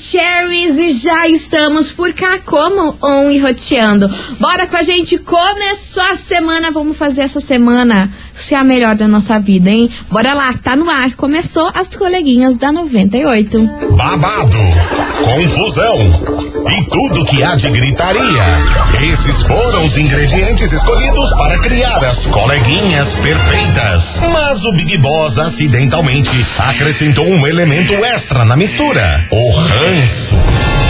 Maravicheries e já estamos por cá como on e roteando. Bora com a gente, começou a semana, vamos fazer essa semana ser a melhor da nossa vida, hein? Bora lá, tá no ar, começou as coleguinhas da 98. Babado, confusão e tudo que há de gritaria. Esses foram os ingredientes escolhidos para criar as coleguinhas perfeitas. Mas o Big Boss acidentalmente acrescentou um elemento extra na mistura: o ranço.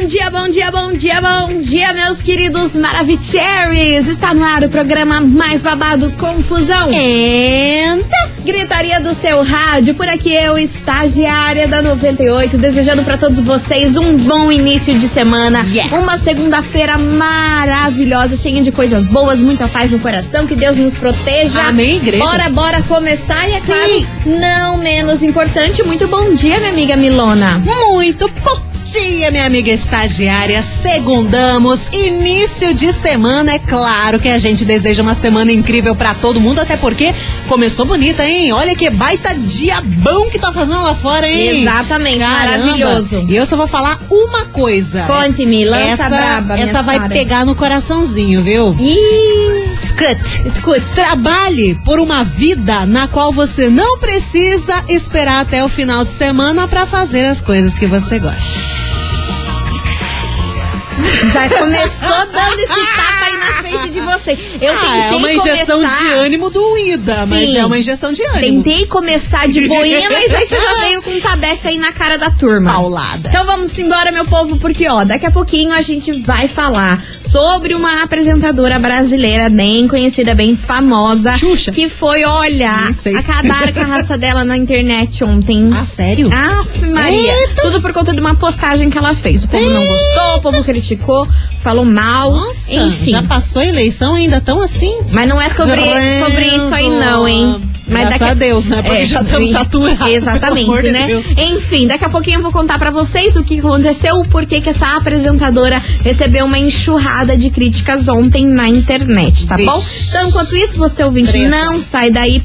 Bom dia, bom dia, bom dia, bom dia, meus queridos Maravicheries! Está no ar o programa mais babado Confusão. Eita! Gritaria do seu rádio, por aqui eu, estagiária da 98, desejando para todos vocês um bom início de semana. Yeah. Uma segunda-feira maravilhosa, cheia de coisas boas, muita paz no coração, que Deus nos proteja. Amém, igreja. Bora, bora começar e é Sim. claro, não menos importante, muito bom dia, minha amiga Milona. Muito bom dia, minha amiga estagiária. Segundamos, início de semana. É claro que a gente deseja uma semana incrível pra todo mundo, até porque começou bonita, hein? Olha que baita diabão que tá fazendo lá fora, hein? Exatamente, Caramba. maravilhoso. E eu só vou falar uma coisa. Conte-me, lança essa, braba, Essa vai senhora. pegar no coraçãozinho, viu? Ih, Scut. escute. Trabalhe por uma vida na qual você não precisa esperar até o final de semana pra fazer as coisas que você gosta. Já começou dando esse tapa aí na frente de você. Eu Ah, é uma injeção começar... de ânimo do Ida, mas Sim. é uma injeção de ânimo. Tentei começar de boinha, mas aí você já veio com um tabefe aí na cara da turma. Paulada. Então vamos embora, meu povo, porque ó, daqui a pouquinho a gente vai falar sobre uma apresentadora brasileira bem conhecida, bem famosa. Xuxa. Que foi, olha, Nem sei. acabar com a raça dela na internet ontem. Ah, sério? Aff, Maria. Tudo por conta de uma postagem que ela fez. O povo não gostou, o povo criticou, falou mal. Nossa, enfim. já passou a eleição ainda tão assim? Mas não é sobre, sobre isso aí, não, hein? Mas Graças daqui a Deus, né? Porque já estamos saturados. Exatamente, né? Deus. Enfim, daqui a pouquinho eu vou contar pra vocês o que aconteceu, o porquê que essa apresentadora recebeu uma enxurrada de críticas ontem na internet, tá bom? Vixe. Então, enquanto isso, você ouvinte, Treta. não sai daí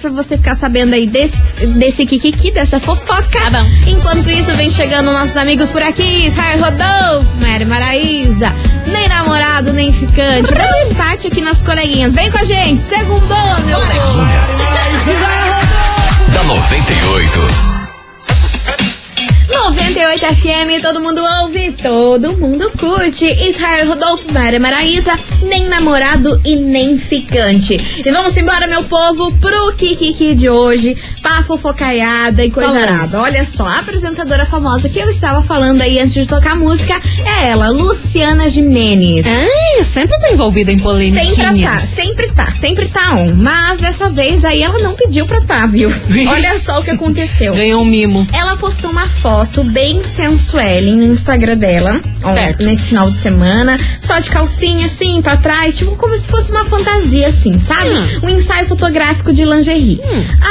pra você ficar sabendo aí desse, desse kikiki, dessa fofoca. Tá bom. Enquanto isso, vem chegando nossos amigos por aqui, Israel Rodolfo, Mary Maraíza, nem namorado, nem ficante. Dá um start aqui nas coleguinhas. Vem com a gente, segundou, meu povo. Da 98. 98 FM, todo mundo ouve, todo mundo curte. Israel Rodolfo, Mara Maraísa, nem namorado e nem ficante. E vamos embora, meu povo, pro Kikiki de hoje, pra fofocaiada e coisa Só lance. arada. Olha só, a apresentadora famosa que eu estava falando aí antes de tocar a música é ela, Luciana Gimenez. Ai, sempre tá envolvida em polêmica. Sempre tá, sempre tá, sempre tá on. Mas dessa vez aí ela não pediu pra tá, viu? Olha só o que aconteceu. Ganhou um mimo. Ela postou uma foto bem sensuelle no Instagram dela. ó, Certo. Nesse final de semana. Só de calcinha, assim, pra trás. Tipo, como se fosse uma fantasia, assim, sabe? Hum. Um ensaio fotográfico de lingerie.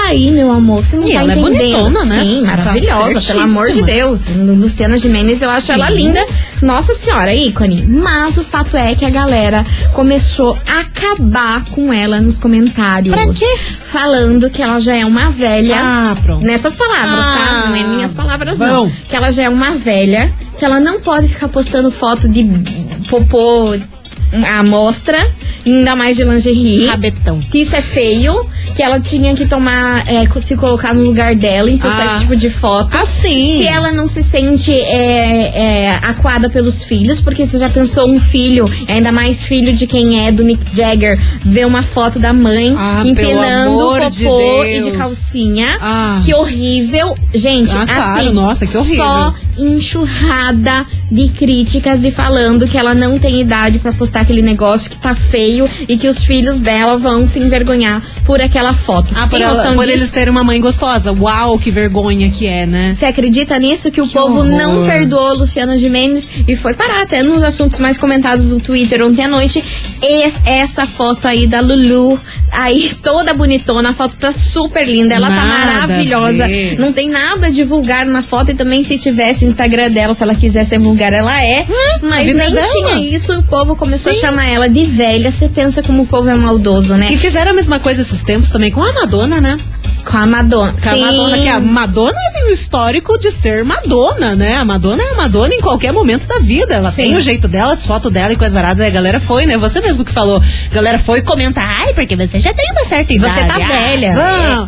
Aí, meu amor, você não E tá ela é entendendo. bonitona, né? Sim, Tá maravilhosa. pelo amor de. Deus. Luciana Gimenez, eu acho Sim. ela linda. Nossa senhora, ícone. Mas o fato é que a galera começou a acabar com ela nos comentários. Pra quê? Falando que ela já é uma velha. Ah, pronto. Nessas palavras, tá? Ah, Não é minhas palavras, bom. não. Que ela já é uma velha, que ela não pode ficar postando foto de popô à mostra, ainda mais de lingerie. Rabetão. Que isso é feio, que ela tinha que tomar, é, se colocar no lugar dela em postar Ah. esse tipo de foto. Assim. Se ela não se sente é, é, aquada pelos filhos, porque você já pensou um filho, ainda mais filho de quem é do Mick Jagger, ver uma foto da mãe Ah, empinando o popô de e de calcinha. Ah. Que horrível. Gente, Ah, claro, assim, nossa, que horrível. só enxurrada de críticas e falando que ela não tem idade pra postar aquele negócio que tá feio e que os filhos dela vão se envergonhar por aquela foto. Você Ah, por, ela- por eles terem uma mãe gostosa. Uau, que vergonha que é, né? Você acredita nisso? Que o povo horror. não perdoou Luciana Gimenez e foi parar até nos assuntos mais comentados do Twitter ontem à noite. Es- essa foto aí da Lulu Aí toda bonitona, a foto tá super linda, ela tá Nada a maravilhosa. Não tem nada de vulgar na foto e também se tivesse o Instagram dela, se ela quiser ser vulgar, ela é. a mas nem dela. tinha isso, o povo começou Sim. a chamar ela de velha. Você pensa como o povo é maldoso, né? E fizeram a mesma coisa esses tempos também com a Madonna, né? Com a Madonna. Com a Madonna, que a Madonna tem o histórico de ser Madonna, né? A Madonna é a Madonna em qualquer momento da vida. Ela Sim. tem o jeito dela, as fotos dela e coisa arada. A galera foi, né? Você mesmo que falou. A galera foi comentar. Ai, porque você já tem uma certa idade. Você tá Ah, velha.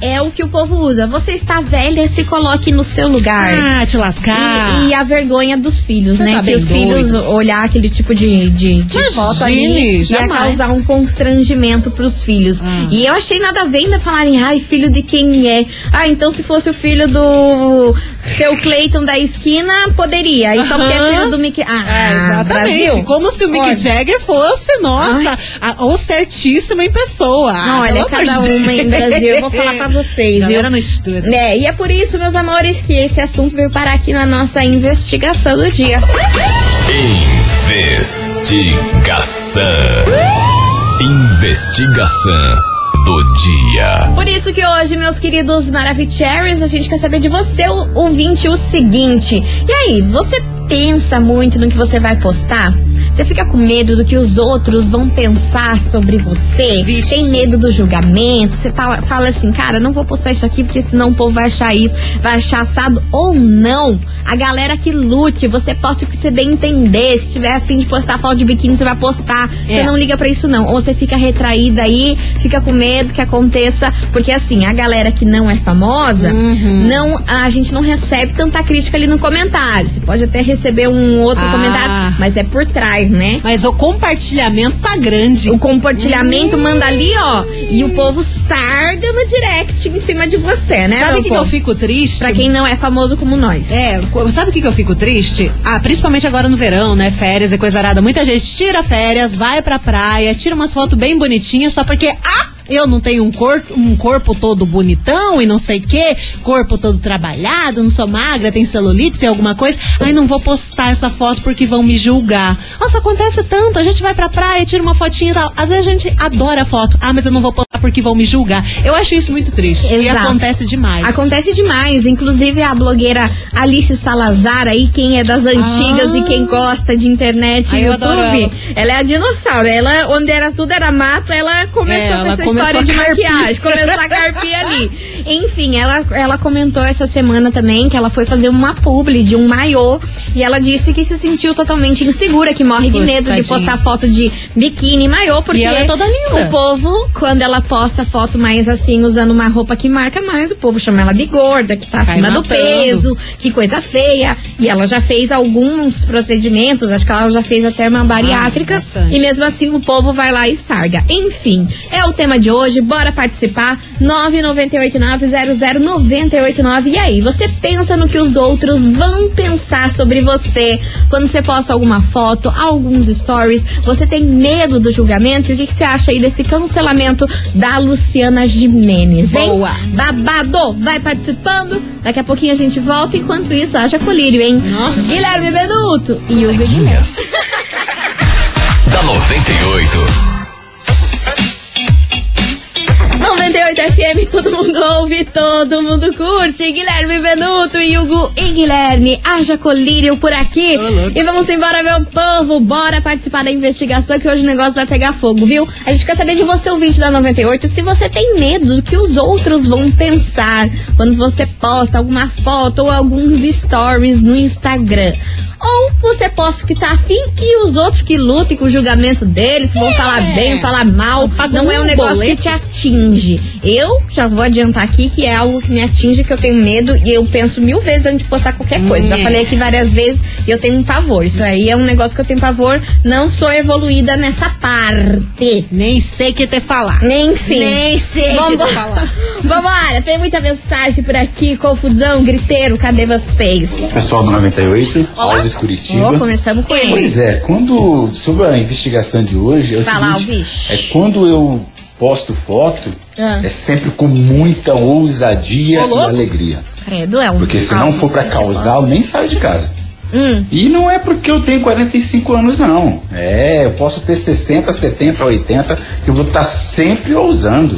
É, é o que o povo usa. Você está velha, se coloque no seu lugar. Ah, te lascar. E, e a vergonha dos filhos, Você né? tá que os filhos doido. olhar aquele tipo de, de, de Imagine, foto ali ia jamais. causar um constrangimento pros filhos. Ah. E eu achei nada a ver ainda falarem, ai, filho de quem é? Ah, então se fosse o filho do seu Clayton da esquina, poderia. E só porque é filho do Mickey. Ah, É, exatamente. Brasil? Como se o Mick Olha. Jagger fosse, nossa, a, o certíssimo em pessoa. Ah, Olha, cada de uma em. Brasil. Eu vou falar pra vocês, viu? Galera no estudo. É, e é por isso, meus amores, que esse assunto veio parar aqui na nossa investigação do dia. Investigação. Investigação do dia. Por isso que hoje, meus queridos Maravicheries, a gente quer saber de você, o ouvinte, o seguinte. E aí, você pensa muito no que você vai postar? Você fica com medo do que os outros vão pensar sobre você? Vixe. Tem medo do julgamento? Você fala, fala assim, cara, não vou postar isso aqui porque senão o povo vai achar isso, vai achar assado ou não. A galera que lute, você posta o que você bem entender. Se tiver afim de postar foto de biquíni, você vai postar. Você É. não liga pra isso não. Ou você fica retraída aí, fica com medo que aconteça, porque assim, a galera que não é famosa, Uhum. não, a gente não recebe tanta crítica ali no comentário. Você pode até receber um outro Ah. comentário, mas é por trás, né? Mas o compartilhamento tá grande. O compartilhamento Hum. manda ali, ó, e o povo sarga no direct em cima de você, né? Sabe o que, que eu fico triste? Pra quem não é famoso como nós. É, sabe o que, que eu fico triste? Ah, principalmente agora no verão, né? Férias e coisa arada. Muita gente tira férias, vai pra praia, tira umas fotos bem bonitinhas só porque, ah, eu não tenho um corpo, um corpo todo bonitão e não sei o quê, corpo todo trabalhado, não sou magra, tem celulite, tem alguma coisa. Aí não vou postar essa foto porque vão me julgar. Nossa, acontece tanto. A gente vai pra praia, tira uma fotinha e tal. Às vezes a gente adora a foto. Ah, mas eu não vou postar porque vão me julgar. Eu acho isso muito triste. E Exato. acontece demais. Acontece demais. Inclusive a blogueira Alice Salazar, aí quem é das antigas e quem gosta de internet e YouTube, ela. é a dinossauro. Ela, onde era tudo era mato, ela começou É, com ela essa começou história de maquiagem, começou a carpir ali. Enfim, ela, ela comentou essa semana também que ela foi fazer uma publi de um maiô e ela disse que se sentiu totalmente insegura, que morre de medo de tadinha. postar foto de biquíni e maiô, porque ela é toda linda. o povo, quando ela posta foto mais assim, usando uma roupa que marca mais, o povo chama ela de gorda, que tá Cai acima do matando. peso, que coisa feia. E ela já fez alguns procedimentos, acho que ela já fez até uma bariátrica. bastante. e mesmo assim o povo vai lá e sarga. Enfim, é o tema de hoje, bora participar. 998900989. E aí, você pensa no que os outros vão pensar sobre você quando você posta alguma foto, alguns stories? Você tem medo do julgamento? E o que, que você acha aí desse cancelamento da Luciana Jimenez, hein? Boa. Babado, vai participando. Daqui a pouquinho a gente volta. Enquanto isso, haja colírio, hein? Nossa. Guilherme Benuto e o Guilherme. Coleguinhas. da 98. 98 FM, todo mundo ouve, todo mundo curte. Guilherme Benuto, Hugo e Guilherme. Haja colírio por aqui. Louco. E vamos embora, meu povo. Bora participar da investigação que hoje o negócio vai pegar fogo, viu? A gente quer saber de você, ouvinte da 98, se você tem medo do que os outros vão pensar quando você posta alguma foto ou alguns stories no Instagram. Ou você posta o que tá afim e os outros que lutem com o julgamento deles, vão falar bem, falar mal. Paga Não é um negócio que boleto. te atinge. Eu já vou adiantar aqui que é algo que me atinge, que eu tenho medo e eu penso mil vezes antes de postar qualquer coisa. Já É. falei aqui várias vezes e eu tenho um pavor. Isso aí é um negócio que eu tenho pavor. Não sou evoluída nessa parte. Nem sei o que te falar. Enfim. Nem sei o que te falar. Vambora, tem muita mensagem por aqui, confusão, griteiro, cadê vocês? Pessoal do 98, Alves Curitiba. Ó, começamos com ele. Pois é, quando. Sobre a investigação de hoje, é o Fala, seguinte, Alves. é quando eu posto foto, Ah. é sempre com muita ousadia Ô, e alegria. Credo, é um Porque se não for pra você causar, eu nem saio de casa. Hum. E não é porque eu tenho 45 anos, não. É, eu posso ter 60, 70, 80, que eu vou estar sempre ousando.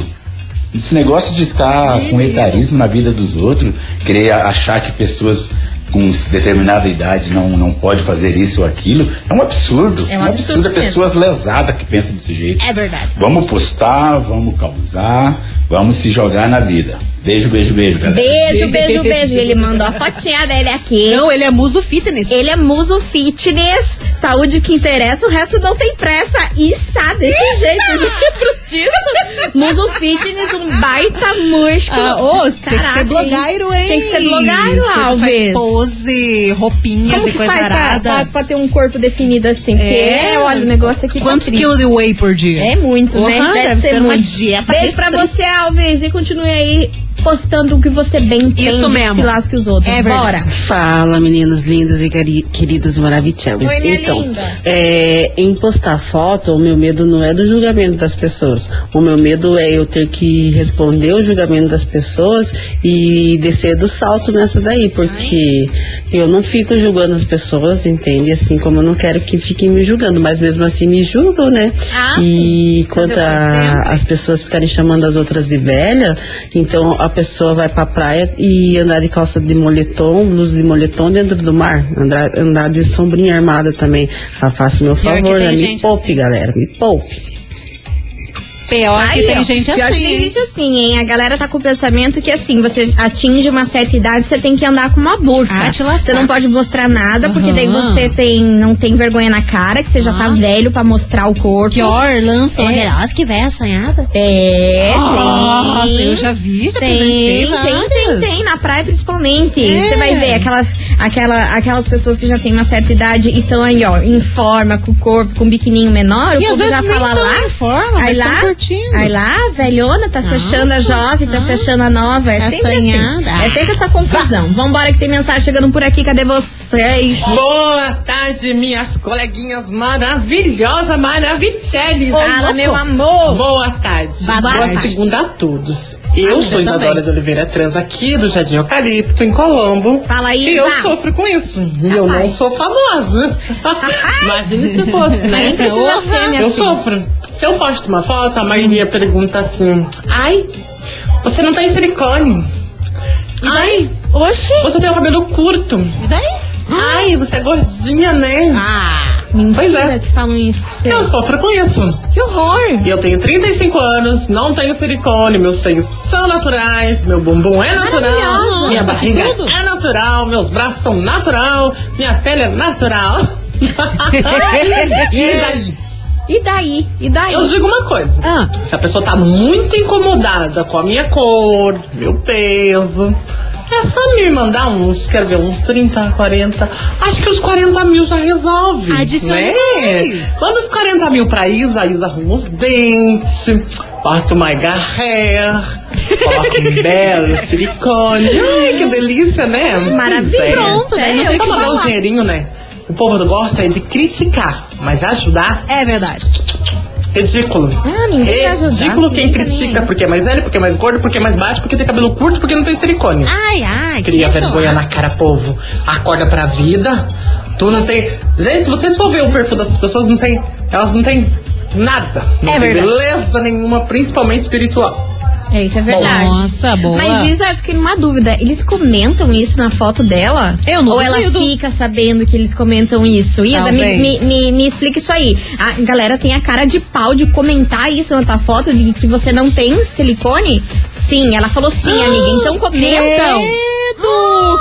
Esse negócio de estar com etarismo na vida dos outros, querer achar que pessoas com determinada idade não, não pode fazer isso ou aquilo, é um absurdo. É um absurdo É pessoas lesadas que pensam desse jeito. É verdade. Vamos postar, vamos causar, vamos se jogar na vida. Beijo, beijo, beijo, galera. Beijo, beijo, beijo. Ele mandou a fotinha dele aqui. Não, ele é muso fitness. Ele é muso fitness, saúde que interessa, o resto não tem pressa. Isso, desse jeito, lembro disso. Muso fitness, um baita músculo. Ah, ô, tinha que ser blogueiro, hein? Tinha que ser blogueiro, Alves. Faz pose, roupinhas Como e que coisa faz pra, arada. pra, pra ter um corpo definido assim? Porque, É. olha, o negócio aqui Quantos tá quilos de whey por dia? É muito, né? Uhum, deve ser uma muito. dieta Beijo pra você, Alves. E continue aí postando o que você bem entende. Isso que mesmo. Se lasque os outros. É Bora. Fala, meninas lindas e queridas maravilhosas. Oi, então, é, em postar foto, o meu medo não é do julgamento das pessoas. O meu medo é eu ter que responder o julgamento das pessoas e descer do salto nessa daí, porque eu não fico julgando as pessoas, entende? Assim como eu não quero que fiquem me julgando, mas mesmo assim me julgam, né? Ah, e quanto as pessoas ficarem chamando as outras de velha, então a pessoa vai pra praia e andar de calça de moletom, blusa de moletom dentro do mar, andar, andar de sombrinha armada também. Ah, faça meu favor, né? Me poupe, assim. galera, me poupe. Pior que tem ó, gente pior assim. que tem gente assim, hein? A galera tá com o pensamento que assim, você atinge uma certa idade, você tem que andar com uma burca. Ah, te lascar. você não pode mostrar nada, porque daí você tem, não tem vergonha na cara, que você já tá Ah. velho pra mostrar o corpo. Pior, lança. É. Nossa, que véia assanhada. É, Nossa, tem. eu já vi, já Tem, tem, tem, tem, na praia principalmente. É. Você vai ver aquelas, aquela, aquelas pessoas que já têm uma certa idade e estão aí, ó, em forma, com o corpo, com um biquininho menor, E o povo já fala lá. em forma, aí lá, curtindo. aí lá, velhona, tá se achando a jovem, tá se achando a nova. É sempre assim. Assanhada. É sempre essa confusão. Vambora que tem mensagem chegando por aqui, cadê vocês? Boa tarde, minhas coleguinhas maravilhosas, maravilhosas. Fala, meu amor. Boa tarde. Boa Boa tarde. segunda a todos. Eu Ah, sou eu Isadora também. de Oliveira Trans aqui do Jardim Eucalipto, em Colombo. Fala aí, E eu sofro com isso. E eu não sou famosa. Imagine se fosse, né? Minha Eu filha. sofro. Se eu posto uma foto, a maioria pergunta assim: Ai, você não tem silicone. Ai, Oxi. você tem o cabelo curto. E daí? Ai, você é gordinha, né? Ah, Mentira Pois é. que falam isso pra você. Eu sofro com isso. Que horror. E eu tenho 35 anos, não tenho silicone, meus seios são naturais, meu bumbum é natural, minha barriga tudo. é natural, meus braços são natural, minha pele é natural. e daí? E daí? E daí? Eu digo uma coisa. Ah. Se a pessoa tá muito incomodada com a minha cor, meu peso, é só me mandar uns, quero ver, uns 30, 40. Acho que os 40 mil já resolve. Adicione né? mais. Manda os 40 mil pra Isa, a Isa arruma os dentes, bota uma hair, coloca um belo silicone. Ai, que delícia, né? Maravilha. É. Pronto, né? tem Só mandar um dinheirinho, né? O povo gosta é de criticar, mas ajudar é verdade. Ridículo. Ah, ninguém vai ajudar. Ridículo quem Ninguém critica porque é mais velho, porque é mais gordo, porque é mais baixo, porque tem cabelo curto, porque não tem silicone. Ai, ai. Cria que vergonha na cara, povo. Acorda pra vida. Tu não tem. Gente, se vocês for ver o perfil dessas pessoas, não tem. Elas não têm nada. Não É tem verdade. beleza nenhuma, principalmente espiritual. É, isso é verdade. Nossa, boa. Mas Isa, eu fiquei numa dúvida. Eles comentam isso na foto dela? Eu não Ou ela duvido. fica sabendo que eles comentam isso? Isa, me, me, me, me explica isso aí. A galera tem a cara de pau de comentar isso na tua foto, de que você não tem silicone? Sim, ela falou sim, amiga. Então comentam. Credo,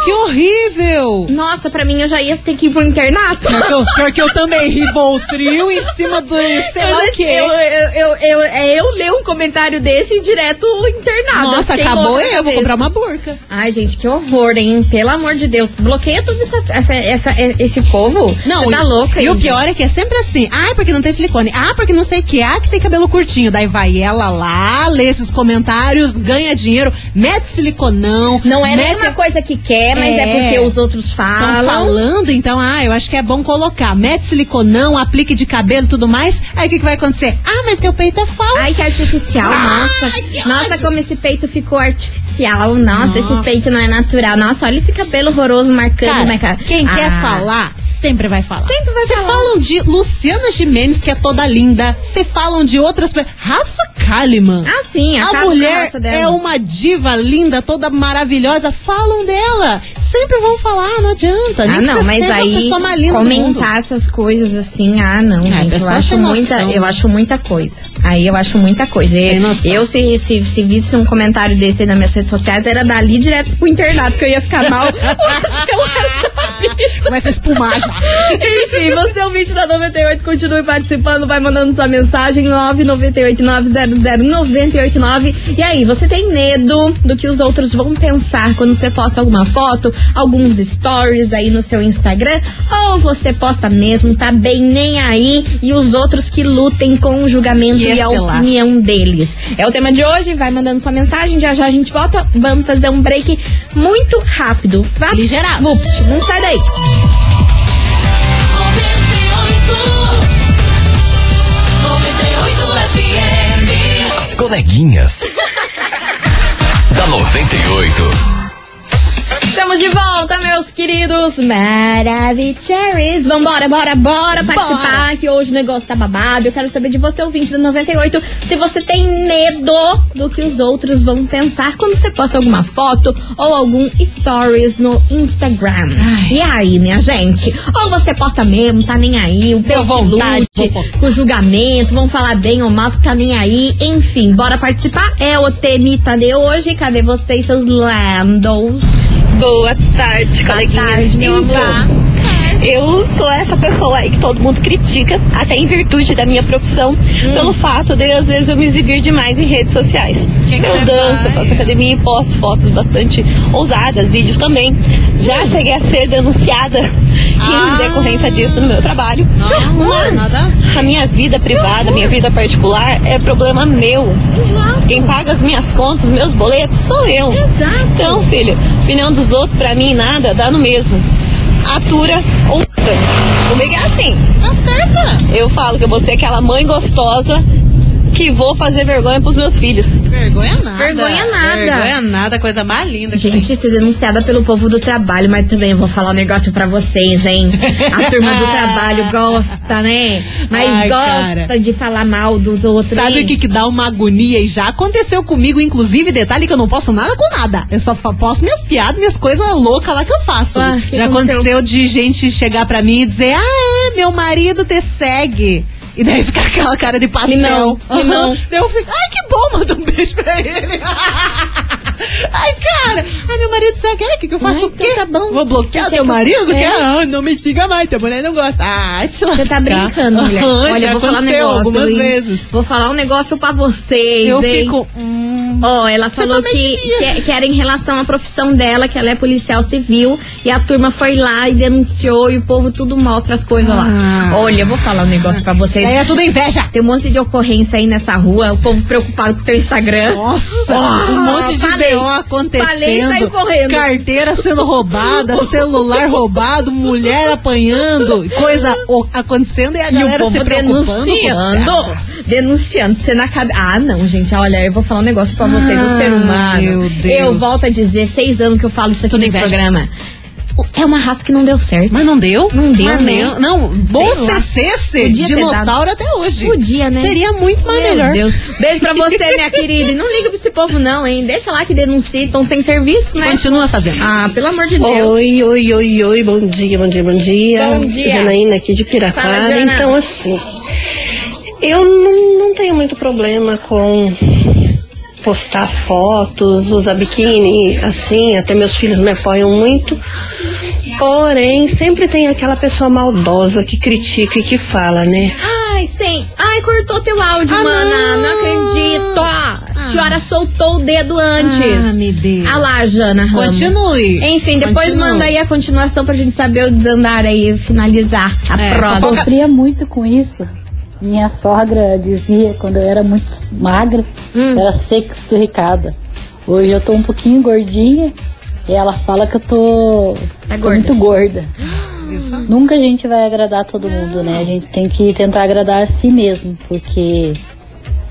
que horrível. Nossa, pra mim eu já ia ter que ir pro internato. Pior que eu, pior que eu também, Rivoltril em cima do sei lá o Eu, quê. eu, eu, eu, é eu ler um comentário desse e direto internado. Nossa, acabou eu, vou comprar uma burca. Ai, gente, que horror, hein? Pelo amor de Deus. Bloqueia todo essa, essa, essa- esse povo. Não, Você tá louca, E o pior é que é sempre assim. Ai, porque não tem silicone. Ah, porque não sei o que. Ah, que tem cabelo curtinho. Daí vai ela lá, lê esses comentários, ganha dinheiro, mete siliconão. Não é mete nem uma coisa certeza que quer, mas é, É. porque os outros Estão falam. falando, então, ah, eu acho que é bom colocar. Mete siliconão, aplique de cabelo e tudo mais. Aí o que, que vai acontecer? Ah, mas teu peito é falso. Ai, que artificial, nossa. que nossa, como esse peito ficou artificial. Nossa, esse Nossa. peito não é natural. Nossa, olha esse cabelo horroroso marcando. Cara, minha cara. quem quer Ah, falar, sempre vai falar. Sempre vai Cê falar. falam de Luciana Gimenez, que é toda linda. Você falam de outras pessoas. Rafa Kalimann. Ah, sim, A com mulher é uma diva linda, toda maravilhosa. Falam dela. Sempre vão falar, não adianta. Nem Ah, não, mas aí comentar essas coisas assim, ah, não, gente, eu acho muita, noção. eu acho muita coisa. Aí eu acho muita coisa. Eu, eu se, se, se visse um comentário desse aí nas minhas redes sociais, era dali direto pro internato, que eu ia ficar mal pelo resto. Começa a espumar já. Enfim, você é o vídeo da 98, continue participando, vai mandando sua mensagem 998-900-989. E aí, você tem medo do que os outros vão pensar quando você posta alguma foto, alguns stories aí no seu Instagram? Ou você posta mesmo, tá bem nem aí e os outros que lutem com o julgamento Que e a opinião deles? É o tema de hoje, vai mandando sua mensagem, já já a gente volta, vamos fazer um break muito rápido. Vapt, Ligeiraço. vupt, não sai daí. As coleguinhas. da 98. Estamos de volta, meus queridos Maravicheries. Vambora, bora, bora participar, que hoje o negócio tá babado. Eu quero saber de você, ouvinte da 98, se você tem medo do que os outros vão pensar quando você posta alguma foto ou algum stories no Instagram. E aí, minha gente? Ou você posta mesmo, tá nem aí, o povo vontade, o julgamento, vão falar bem ou mal, tá nem aí. Enfim, bora participar. É o temita de hoje. Cadê vocês, seus landos? Boa tarde, Boa coleguinha. tarde, meu amor. Eu sou essa pessoa aí que todo mundo critica, até em virtude da minha profissão, Hum. pelo fato de às vezes eu me exibir demais em redes sociais. Que que eu danço, faz? faço academia e posto fotos bastante ousadas, vídeos também. Já cheguei a ser denunciada Ah. em decorrência disso no meu trabalho. Nossa, Mas nada. a minha vida privada, a minha vida particular é problema meu. Exato. Quem paga as minhas contas, os meus boletos, sou eu. Exato. Então, filho, opinião dos outros, pra mim, nada, dá no mesmo. Atura ou. Comigo é assim. Tá certa. Eu falo que eu vou ser aquela mãe gostosa que vou fazer vergonha pros meus filhos. Vergonha nada. Vergonha nada. Vergonha nada, coisa mais linda Gente, ser denunciada pelo povo do trabalho, mas também eu vou falar um negócio pra vocês, hein? A turma do trabalho gosta, né? Mas Ai, gosta cara. de falar mal dos outros. Sabe hein? o que, que dá uma agonia e já aconteceu comigo, inclusive, detalhe que eu não posto nada com nada. Eu só posto minhas piadas, minhas coisas loucas lá que eu faço. Ah, que já aconteceu? aconteceu de gente chegar pra mim e dizer: Ah, é, meu marido te segue. E daí fica aquela cara de pastel. Limão, limão. Aham. Daí eu fico, ai, que bom, manda um beijo pra ele. ai, cara, ai, meu marido. Ai, o que, que eu faço? Ai, o quê? então tá bom. Vou bloquear Você teu que eu- marido? É. Ah, não me siga mais, tua mulher não gosta. Ah, te Você tá brincando, mulher. Olha, já vou falar um negócio. algumas hein? vezes. Vou falar um negócio pra vocês, Eu hein? fico. hum, Ó, ela Você falou também que, devia. que, que era em relação à profissão dela, que ela é policial civil, e a turma foi lá e denunciou, e o povo tudo mostra as coisas Ah. lá. Olha, eu vou falar um negócio pra vocês. Aí é tudo inveja. Tem um monte de ocorrência aí nessa rua, o povo preocupado com o teu Instagram. Nossa, Ah, um monte de falei. BO acontecendo. Falei saiu correndo. Carteira sendo roubada, celular roubado, mulher apanhando, coisa acontecendo e a E o galera povo se preocupando. denunciando, denunciando, você na cabeça. Ah, não, gente, olha, eu vou falar um negócio pra vocês, o ser humano. meu Deus. Eu volto a dizer, seis anos que eu falo isso aqui Tudo nesse inveja. programa. É uma raça que não deu certo. Mas não deu? Não deu, Mas né? Não, bom ter dinossauro até hoje. Podia, né? Seria muito mais Meu melhor. Deus. Beijo pra você, minha querida. E não liga pra esse povo, não, hein? Deixa lá que denuncia, estão sem serviço, né? Continua fazendo. Ah, pelo amor de Deus. Oi, oi, oi, oi, bom dia, bom dia, bom dia. Bom dia. Janaína aqui de. Jana. Então, assim, eu não, não tenho muito problema com postar fotos, usar biquíni, assim, até meus filhos me apoiam muito. Porém, sempre tem aquela pessoa maldosa que critica e que fala, né? Ai, sim. Ai, cortou teu áudio, Ah, mana. Não, não. acredito. A senhora soltou o dedo antes. Ah, meu Deus. Ah lá, Jana Ramos. Continue. Enfim, depois Continue. manda aí a continuação pra gente saber o desandar aí, finalizar a É, prova. fofoca- sofria muito com isso. Minha sogra dizia quando eu era muito magra, Hum. era seca, esturricada. Hoje eu tô um pouquinho gordinha E ela fala que eu tô, Tá tô gorda. muito gorda. Nunca a gente vai agradar todo mundo, né? A gente tem que tentar agradar a si mesmo, porque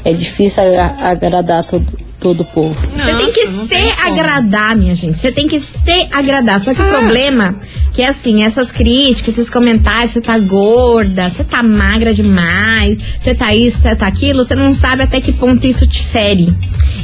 é difícil a- agradar todo, todo o povo. Você tem que não se tem como. agradar, minha gente. Você tem que se agradar. Só que o Ah. problema que é assim, essas críticas, esses comentários, você tá gorda, você tá magra demais, você tá isso, você tá aquilo, você não sabe até que ponto isso te fere.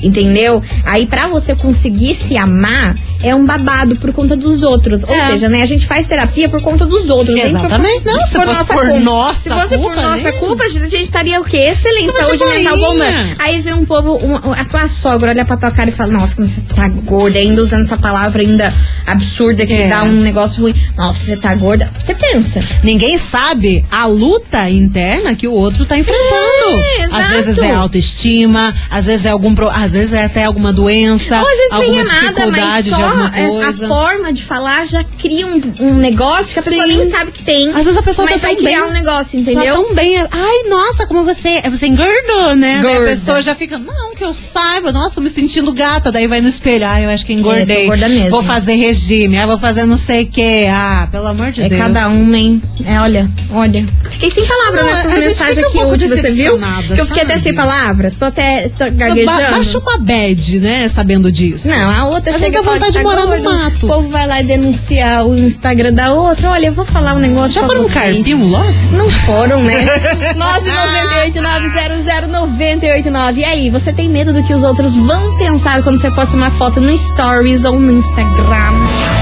Entendeu? Aí pra você conseguir se amar, é um babado por conta dos outros. Ou É. seja, né, a gente faz terapia por conta dos outros. nem por- Exatamente. Não, se fosse por culpa. nossa Se fosse por culpa, nossa né? culpa, a gente estaria o quê? Excelente, saúde mental bombando. Aí vem um povo, um- a tua sogra olha pra tua cara e fala, nossa, como você tá gorda, ainda usando essa palavra ainda absurda que É. dá um negócio ruim. Nossa, você tá gorda. Você pensa. Ninguém sabe a luta interna que o outro tá enfrentando. É, às vezes é autoestima, às vezes é algum às vezes é até alguma doença, Ou às vezes nem alguma é nada, mas dificuldade só é- a forma de falar já cria um, um negócio que a pessoa Sim. nem sabe que tem. Às vezes a pessoa mas tá vai criar bem. um negócio, Tá entendeu? tão bem. Ai, nossa, como você. Você engordou, né? Daí Gorda. a pessoa já fica, não, que eu saiba, nossa, tô me sentindo gata. Daí vai no espelho, ai, eu acho que engordei. É, gorda mesmo. Vou fazer regime, ah, vou fazer não sei o que. Ah, pelo amor de É Deus. cada um, hein? É, olha, olha. Fiquei sem palavras Não, nessa a gente mensagem um aqui pouco última, você viu? Que eu fiquei até sem palavras. Tô até tô Ba gaguejando. baixa uma bad, né? Sabendo disso. Não, a outra Às vezes chega dá e fala vontade que de no mato. O povo vai lá e denuncia o Instagram da outra. Olha, eu vou falar um negócio Já pra foram um vocês. carpinho logo? Não foram, né? 998-900-989. E aí, você tem medo do que os outros vão pensar quando você posta uma foto no Stories ou no Instagram?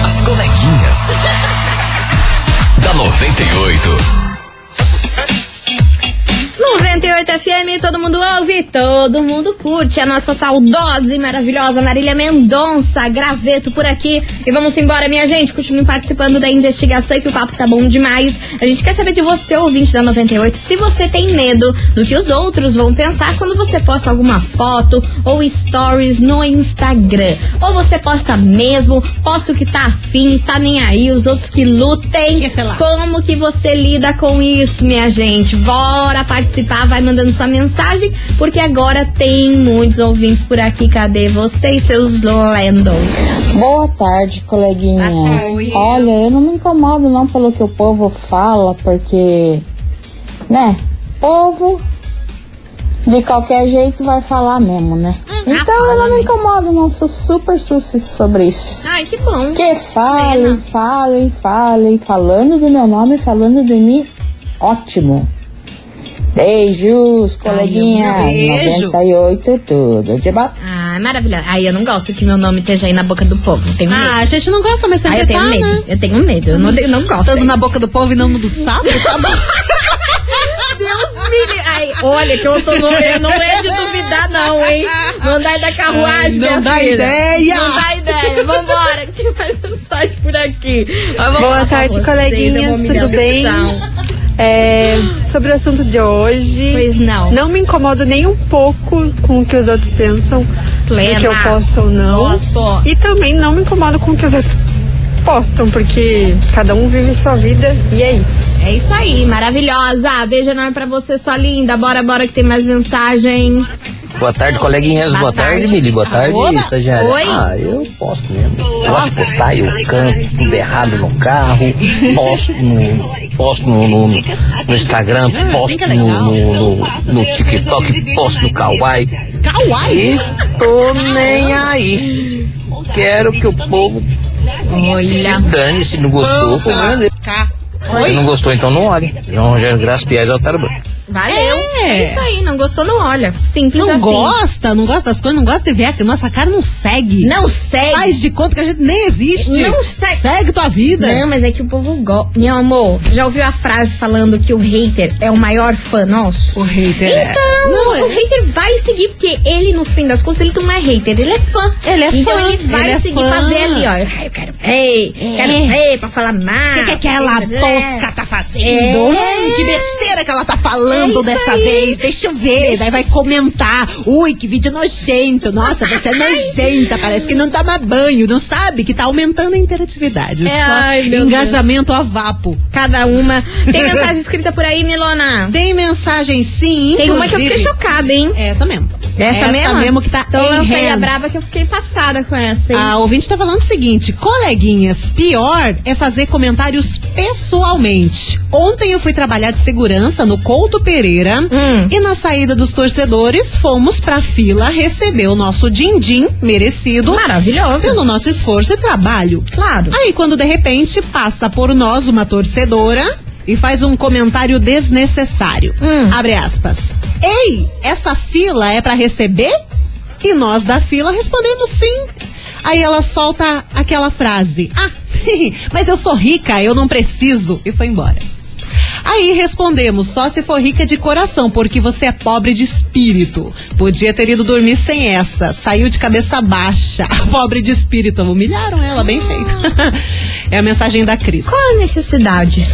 As coleguinhas. da 98. 98 FM, todo mundo ouve, todo mundo curte. A nossa saudosa e maravilhosa Marília Mendonça, graveto por aqui. E vamos embora, minha gente. Continue participando da investigação, que o papo tá bom demais. A gente quer saber de você, ouvinte da 98, se você tem medo do que os outros vão pensar quando você posta alguma foto ou stories no Instagram. Ou você posta mesmo, posta o que tá afim, tá nem aí, os outros que lutem. Como que você lida com isso, minha gente? Bora participar, vai mandando sua mensagem, porque agora tem muitos ouvintes por aqui. Cadê vocês, seus lendos? Boa tarde, coleguinhas. Olha, eu não me incomodo não pelo que o povo fala, porque, né, povo de qualquer jeito vai falar mesmo, né? Então eu não me incomodo, não, sou super suci sobre isso. Ai, que bom. Que falem, falem, falem, falando do meu nome, falando de mim, ótimo. Beijos, coleguinhas. beijo. 98, tudo de bom. Ah, maravilhoso. Ai, eu não gosto que meu nome esteja aí na boca do povo. Tenho Ah, medo. a gente não gosta, mas Ai, sempre eu tenho tá, medo. né? Eu tenho medo. Eu não, eu não gosto. Tanto na boca do povo e não no do sapo, tá bom? Deus me livre. Ai, olha, que eu tô no. eu Não é de duvidar, não, hein? Não dá da carruagem, Ai, não minha dá filha. ideia. Não dá ideia. Vambora, que mais mensagem por aqui. Boa tarde, coleguinhas, tudo bem? É, sobre o assunto de hoje, Pois não. não me incomodo nem um pouco com o que os outros pensam, Plena. do que eu posto ou não. Gosto. E também não me incomodo com o que os outros postam, porque cada um vive sua vida e é isso. É isso aí, maravilhosa. Beijo enorme pra você, sua linda. Bora, bora que tem mais mensagem. Boa tarde, coleguinhas. Boa Boa, tarde. tarde, Mili. Boa tarde, Oba. estagiária. Oi. Ah, eu posto mesmo. De postar, eu canto tudo errado no carro, posto no, posto no, no, no Instagram, posto no, no, no, no TikTok, posto no Kawaii. Kawaii. E tô nem aí. Quero que o povo se Olha. dane, se não gostou. Se não gostou, então não olhe. João Rogério Graça Piegas Altar Branco. Valeu. É. É. isso aí, não gostou, não olha. Simples Não assim. gosta, não gosta das coisas, não gosta de ver. a Nossa cara não segue. Não segue. Faz de conta que a gente nem existe. Não segue. Segue tua vida. Não, mas é que o povo gosta. Meu amor, você já ouviu a frase falando que o hater é o maior fã nosso? O hater é. Então, Não, é- o hater vai seguir, porque ele, no fim das contas, ele não é hater, ele é fã. Ele é então fã, ele vai ele é seguir fã. pra ver ali, ó. Eu quero ver, quero ver pra falar mais. O que, que aquela tosca tá fazendo? É. Hum, que besteira que ela tá falando É dessa aí. vez. Deixa eu ver. Daí vai comentar. Ui, que vídeo nojento. Nossa, você é nojenta. Parece que não toma banho. Não sabe que tá aumentando a interatividade. É, Só ai, meu engajamento a vapo. Cada uma. Tem mensagem escrita por aí, Milona? Tem mensagem sim, Tem uma que eu fiquei chocada, hein? É essa mesmo. Essa, mesma? mesmo que tá Então aí a braba que eu fiquei passada com essa, hein? A ouvinte tá falando o seguinte: coleguinhas, pior é fazer comentários pessoalmente. Ontem eu fui trabalhar de segurança no Couto Pereira Hum. e na saída dos torcedores fomos pra fila receber o nosso din-din merecido. Maravilhoso. Pelo nosso esforço e trabalho. Claro. Aí quando de repente passa por nós uma torcedora e faz um comentário desnecessário. Hum. Abre aspas. Ei, essa fila é pra receber? E nós da fila respondendo sim. Aí ela solta aquela frase: Ah, mas eu sou rica, eu não preciso. E foi embora. Aí respondemos, só se for rica de coração, porque você é pobre de espírito. Podia ter ido dormir sem essa. Saiu de cabeça baixa. Pobre de espírito. Humilharam ela, bem feito. é a mensagem da Cris. Qual a necessidade?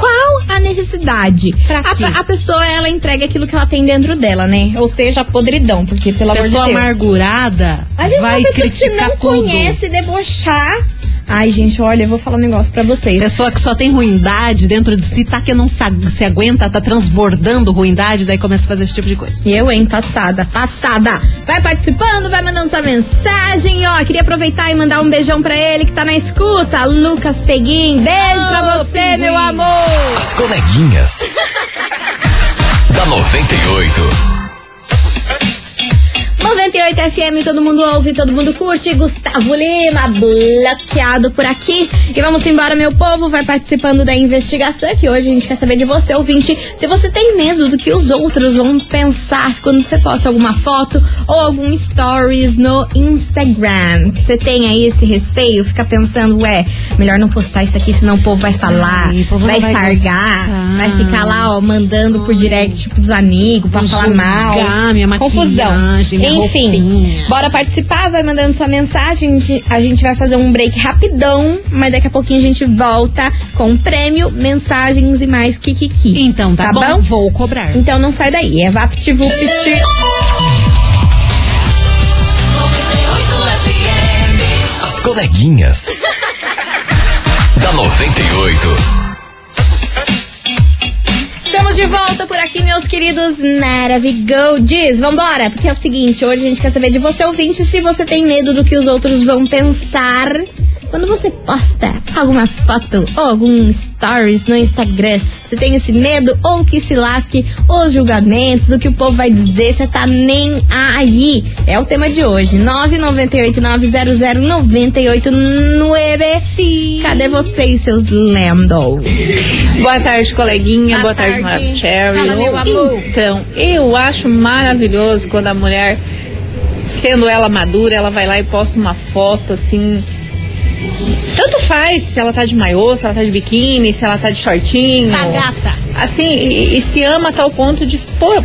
Qual a necessidade? Pra A, quê? a pessoa, ela entrega aquilo que ela tem dentro dela, né? Ou seja, a podridão, porque pelo amor de Pessoa Deus. amargurada Às vezes vai uma pessoa que criticar não tudo. conhece, debochar. Ai, gente, olha, eu vou falar um negócio pra vocês. Pessoa que só tem ruindade dentro de si, tá que não se aguenta, tá transbordando ruindade, daí começa a fazer esse tipo de coisa. E eu, hein, passada, passada. Vai participando, vai mandando sua mensagem, ó. Queria aproveitar e mandar um beijão pra ele que tá na escuta, Lucas Peguim. Beijo pra você, Peguim. meu amor. As coleguinhas. da 98. 98 FM, todo mundo ouve, todo mundo curte. Gustavo Lima, bloqueado por aqui. E vamos embora, meu povo. Vai participando da investigação que hoje a gente quer saber de você, ouvinte. Se você tem medo do que os outros vão pensar quando você posta alguma foto ou algum stories no Instagram. Você tem aí esse receio, fica pensando, ué, melhor não postar isso aqui, senão o povo vai falar, Ai, povo vai vai sargar, gostar. vai ficar lá, ó, mandando por direct pros amigos pra Vão falar julgar mal. minha Confusão. Enfim, roupinha. Bora participar, vai mandando sua mensagem. A gente- vai fazer um break rapidão, mas daqui a pouquinho a gente volta com prêmio, mensagens e mais kikiki. Então, tá, bom? Vou cobrar. Então não sai daí, é VaptVupt. As coleguinhas. da 98. Estamos de volta por aqui, meus queridos Maravigolds. Vambora, porque é o seguinte, hoje a gente quer saber de você, ouvinte, se você tem medo do que os outros vão pensar quando você posta alguma foto ou algum stories no Instagram. Você tem esse medo ou que se lasque os julgamentos, o que o povo vai dizer, você tá nem aí. É o tema de hoje, 998-900-989. Sim. Cadê vocês, seus lendos? Boa tarde, coleguinha. Boa Boa, tarde, tarde. Maravicherry. Fala. Então, eu acho maravilhoso quando a mulher, sendo ela madura, ela vai lá e posta uma foto assim. Tanto faz se ela tá de maiô, se ela tá de biquíni, se ela tá de shortinho. Tá gata. Assim, e, e se ama a tal ponto de,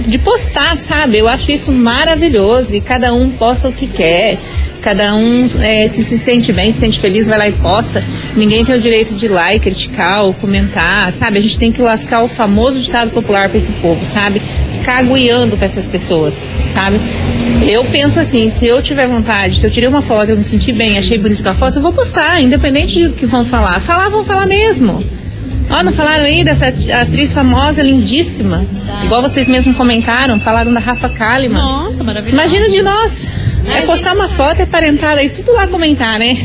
de postar, sabe? Eu acho isso maravilhoso. E cada um posta o que quer. Cada um é, se se sente bem, se sente feliz, vai lá e posta. Ninguém tem o direito de ir lá e criticar ou comentar, sabe? A gente tem que lascar o famoso ditado popular pra esse povo, sabe? Caguiando pra essas pessoas, sabe? Eu penso assim, se eu tiver vontade, se eu tirei uma foto, eu me senti bem, achei bonita a foto, eu vou postar, independente do que vão falar. Falar, vão falar mesmo. Ó, não falaram aí dessa atriz famosa, lindíssima? Igual vocês mesmos comentaram, falaram da Rafa Kalimann. Nossa, maravilhoso. Imagina de nós. É postar uma foto, é parentada e tudo lá comentar, né?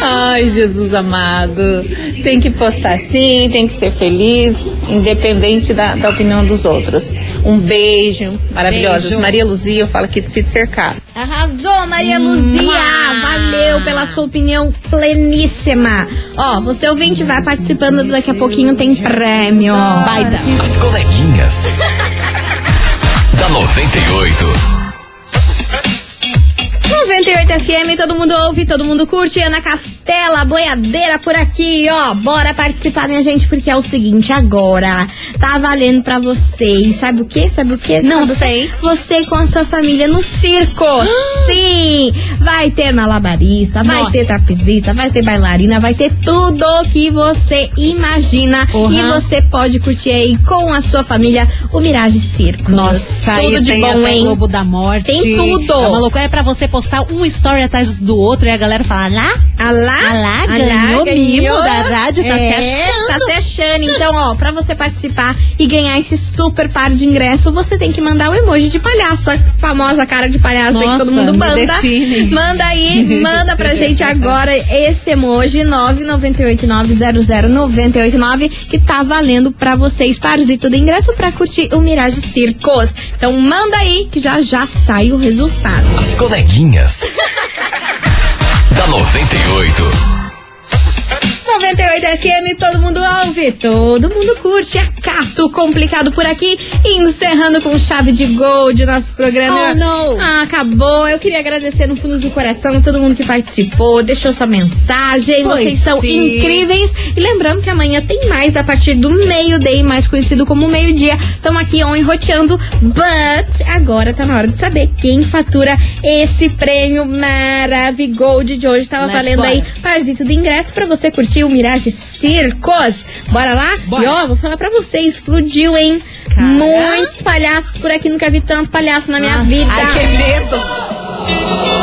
Ai, Jesus amado. Tem que postar sim, tem que ser feliz, independente da, da opinião dos outros. Um beijo, maravilhosa. Beijo. Maria Luzia, eu falo aqui do Sítio Cercado. Arrasou, Maria Luzia! Valeu pela sua opinião pleníssima. Ó, você ouvinte vai participando, daqui a pouquinho tem prêmio. Baita. As coleguinhas. da 98. 98 FM, todo mundo ouve, todo mundo curte. Ana Castela, boiadeira por aqui, ó. Bora participar, minha gente, porque é o seguinte, agora tá valendo pra vocês. Sabe o quê? Sabe o quê? Não Sabe sei. Você com a sua família no circo. Sim! Vai ter malabarista, vai Nossa. ter trapezista, vai ter bailarina, vai ter tudo que você imagina. Uhum. E você pode curtir aí com a sua família o Mirage Circo. Nossa, tudo aí de tem bom, até hein? Globo da Morte. Tem tudo. É uma loucura, é pra você postar um story atrás do outro e a galera falar, lá Alá, Alá, ganhou mimo da rádio, tá se achando. Tá se achando. Então, ó, pra você participar e ganhar esse super par de ingresso, você tem que mandar o emoji de palhaço, a famosa cara de palhaço aí que todo Nossa, mundo manda. define. Manda aí, manda pra gente agora esse emoji 998900989 que tá valendo pra vocês parzito do ingresso pra curtir o Mirage Circos. Então manda aí que já já sai o resultado. As coleguinhas. da 98. 98 FM, todo mundo ouve, todo mundo curte. Acato complicado por aqui, encerrando com chave de gol de nosso programa. Oh, não. Ah, acabou. Eu queria agradecer no fundo do coração todo mundo que participou, deixou sua mensagem. Pois Vocês são sim. incríveis. E lembrando que amanhã tem mais a partir do meio-day, mais conhecido como meio-dia. Estamos aqui on enroteando, but agora tá na hora de saber quem fatura esse prêmio Maravigold de hoje. Tava Let's valendo bora. aí parzito de ingresso pra você curtir o Mirage Circos. Bora lá? Bora. E ó, vou falar pra você, explodiu, hein? Cara. Muitos palhaços por aqui, nunca vi tanto palhaço na minha Ah, vida. Ai, que medo.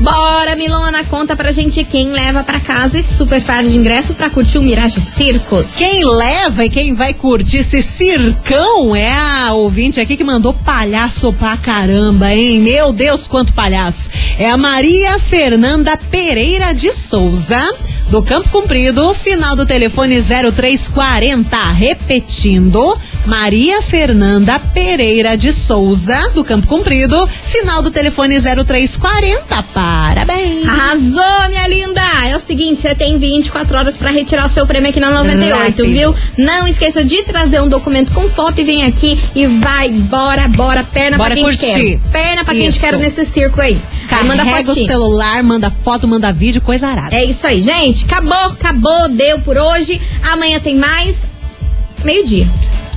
Bora, Milona, conta pra gente quem leva pra casa esse super par de ingresso pra curtir o Mirage Circos. Quem leva e quem vai curtir esse circão é a ouvinte aqui que mandou palhaço pra caramba, hein? Meu Deus, quanto palhaço. É a Maria Fernanda Pereira de Souza, do Campo Comprido, final do telefone 0340. Repetindo, Maria Fernanda Pereira de Souza, do Campo Comprido, final do telefone 0340. Parabéns. Arrasou, minha linda! É o seguinte, você tem 24 horas pra retirar o seu prêmio aqui na 98, Rápido. viu? Não esqueça de trazer um documento com foto e vem aqui e vai, bora, bora, perna Bora pra quem curtir. te quer. Perna pra quem te quer nesse circo aí. Aí manda Carrega o celular, manda foto, manda vídeo, coisa arada. É isso aí, gente. Acabou, acabou, deu por hoje. Amanhã tem mais. Meio-dia.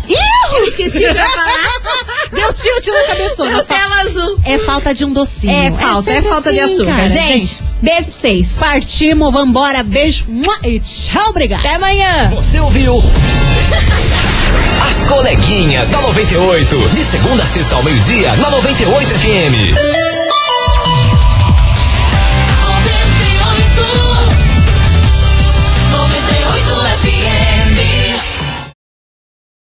Ih, esqueci o que falar. Deu tilt na cabeçona. Tela azul. É falta de um docinho. É falta, é, sempre falta de assim, açúcar. cara. gente, beijo pra vocês. Partimos, vambora, beijo e tchau, obrigada. Até amanhã. Você ouviu? As coleguinhas da 98. De segunda a sexta ao meio-dia, na 98 FM.